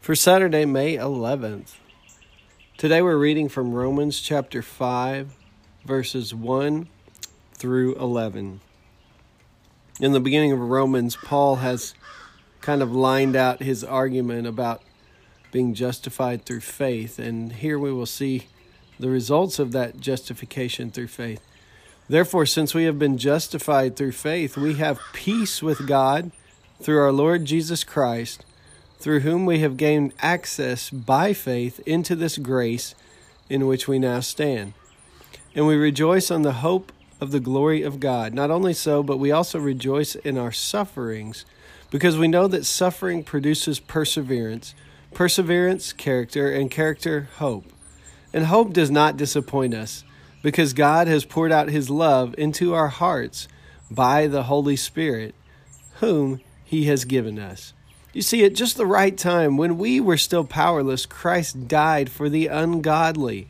for Saturday, May 11th. Today we're reading from Romans chapter 5, verses 1 through 11. In the beginning of Romans, Paul has kind of lined out his argument about being justified through faith, and here we will see the results of that justification through faith. Therefore, since we have been justified through faith, we have peace with God through our Lord Jesus Christ, through whom we have gained access by faith into this grace in which we now stand. And we rejoice on the hope of the glory of God. Not only so, but we also rejoice in our sufferings, because we know that suffering produces perseverance, perseverance, character, and character, hope. And hope does not disappoint us because God has poured out his love into our hearts by the Holy Spirit, whom he has given us. You see, at just the right time, when we were still powerless, Christ died for the ungodly.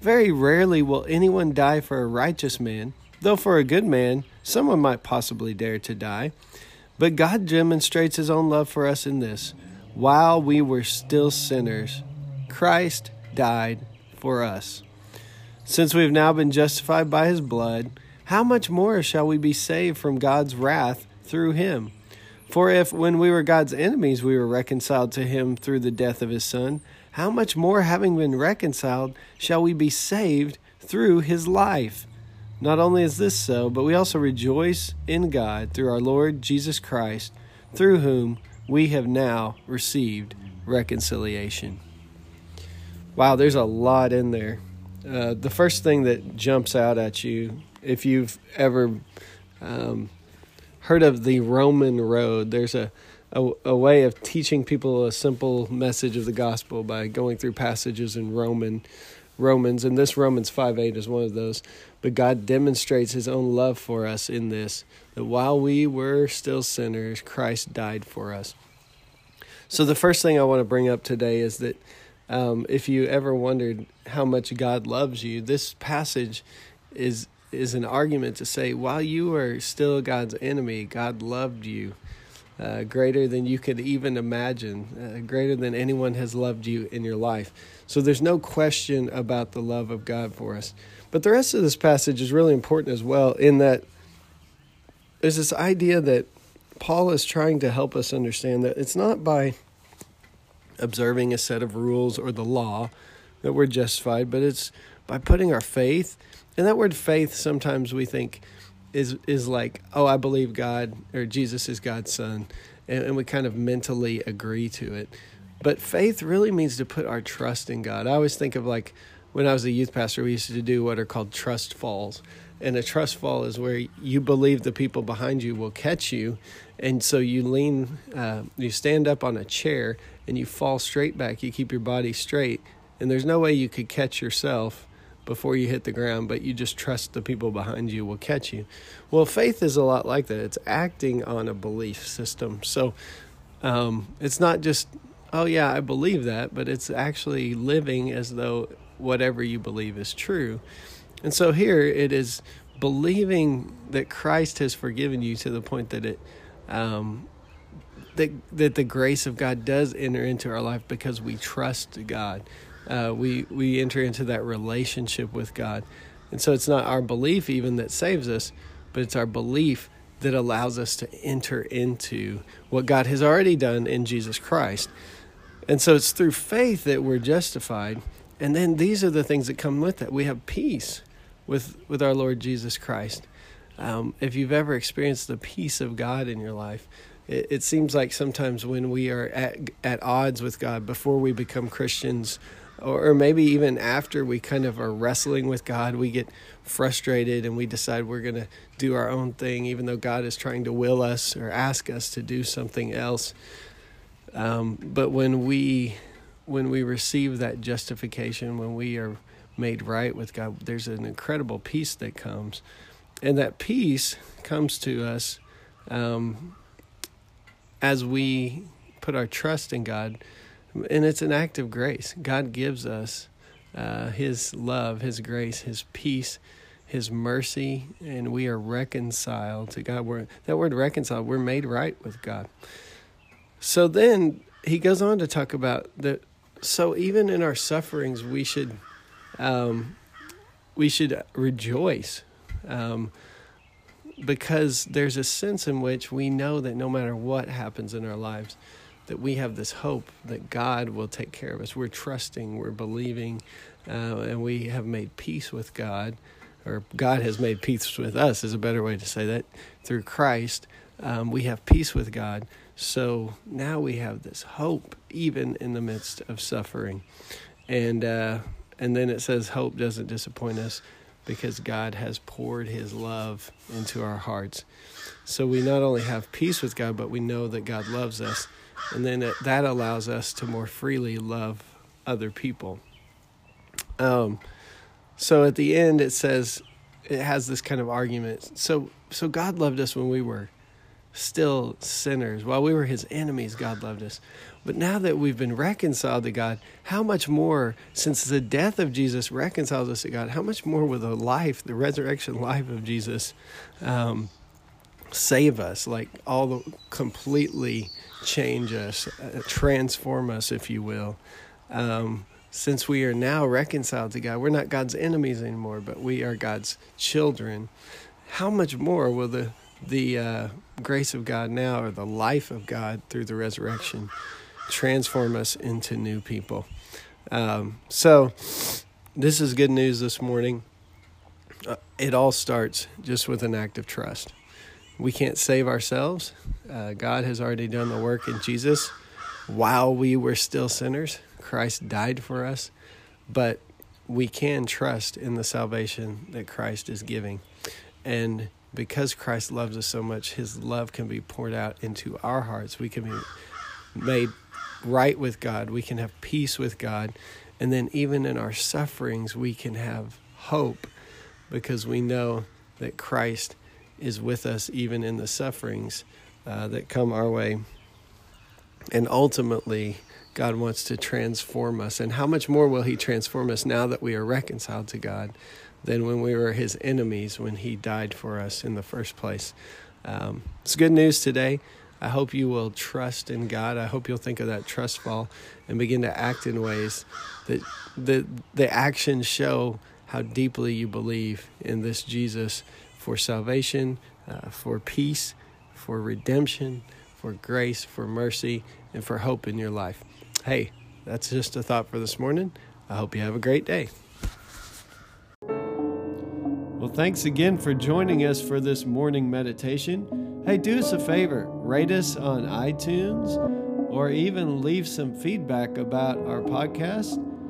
Very rarely will anyone die for a righteous man, though for a good man, someone might possibly dare to die. But God demonstrates his own love for us in this while we were still sinners, Christ died for us. Since we have now been justified by his blood, how much more shall we be saved from God's wrath through him? For if, when we were God's enemies, we were reconciled to him through the death of his Son, how much more, having been reconciled, shall we be saved through his life? Not only is this so, but we also rejoice in God through our Lord Jesus Christ, through whom we have now received reconciliation. Wow, there's a lot in there. Uh, the first thing that jumps out at you, if you've ever um, heard of the Roman road, there's a, a, a way of teaching people a simple message of the gospel by going through passages in Roman Romans, and this Romans 5 8 is one of those. But God demonstrates his own love for us in this that while we were still sinners, Christ died for us. So, the first thing I want to bring up today is that um, if you ever wondered how much God loves you, this passage is is an argument to say while you were still God's enemy, God loved you uh, greater than you could even imagine, uh, greater than anyone has loved you in your life. So there's no question about the love of God for us. But the rest of this passage is really important as well, in that there's this idea that Paul is trying to help us understand that it's not by observing a set of rules or the law that we're justified, but it's by putting our faith. And that word faith sometimes we think is is like, oh, I believe God or Jesus is God's son, and, and we kind of mentally agree to it. But faith really means to put our trust in God. I always think of like when I was a youth pastor, we used to do what are called trust falls. And a trust fall is where you believe the people behind you will catch you. And so you lean, uh, you stand up on a chair and you fall straight back. You keep your body straight. And there's no way you could catch yourself before you hit the ground, but you just trust the people behind you will catch you. Well, faith is a lot like that. It's acting on a belief system. So um, it's not just, oh, yeah, I believe that, but it's actually living as though whatever you believe is true. And so here it is believing that Christ has forgiven you to the point that it um, that that the grace of God does enter into our life because we trust God. Uh, we we enter into that relationship with God, and so it's not our belief even that saves us, but it's our belief that allows us to enter into what God has already done in Jesus Christ. And so it's through faith that we're justified. And then these are the things that come with that. We have peace with with our Lord Jesus Christ. Um, if you've ever experienced the peace of God in your life, it, it seems like sometimes when we are at at odds with God before we become Christians, or, maybe even after we kind of are wrestling with God, we get frustrated and we decide we're going to do our own thing, even though God is trying to will us or ask us to do something else. Um, but when we when we receive that justification, when we are made right with God, there's an incredible peace that comes. And that peace comes to us um, as we put our trust in God. And it's an act of grace. God gives us uh, His love, His grace, His peace, His mercy, and we are reconciled to God. We're, that word reconciled, we're made right with God. So then he goes on to talk about that. So even in our sufferings, we should um, we should rejoice. Um, because there's a sense in which we know that no matter what happens in our lives, that we have this hope that God will take care of us. We're trusting, we're believing, uh, and we have made peace with God, or God has made peace with us, is a better way to say that. Through Christ, um, we have peace with God. So now we have this hope, even in the midst of suffering. And, uh, and then it says, hope doesn't disappoint us because God has poured his love into our hearts. So we not only have peace with God, but we know that God loves us. And then it, that allows us to more freely love other people. Um, so at the end, it says, it has this kind of argument. So, so God loved us when we were still sinners. While we were his enemies, God loved us. But now that we've been reconciled to God, how much more, since the death of Jesus reconciles us to God, how much more will the life, the resurrection life of Jesus, um, save us? Like all the completely change us, uh, transform us, if you will. Um, since we are now reconciled to God, we're not God's enemies anymore, but we are God's children. How much more will the the uh, grace of God now, or the life of God through the resurrection, transform us into new people. Um, so, this is good news this morning. Uh, it all starts just with an act of trust. We can't save ourselves. Uh, God has already done the work in Jesus while we were still sinners. Christ died for us, but we can trust in the salvation that Christ is giving. And because Christ loves us so much, his love can be poured out into our hearts. We can be made right with God. We can have peace with God. And then, even in our sufferings, we can have hope because we know that Christ is with us even in the sufferings uh, that come our way. And ultimately, God wants to transform us. And how much more will He transform us now that we are reconciled to God? than when we were his enemies when he died for us in the first place. Um, it's good news today. I hope you will trust in God. I hope you'll think of that trust fall and begin to act in ways that the the actions show how deeply you believe in this Jesus for salvation, uh, for peace, for redemption, for grace, for mercy, and for hope in your life. Hey, that's just a thought for this morning. I hope you have a great day. Well, thanks again for joining us for this morning meditation. Hey, do us a favor rate us on iTunes or even leave some feedback about our podcast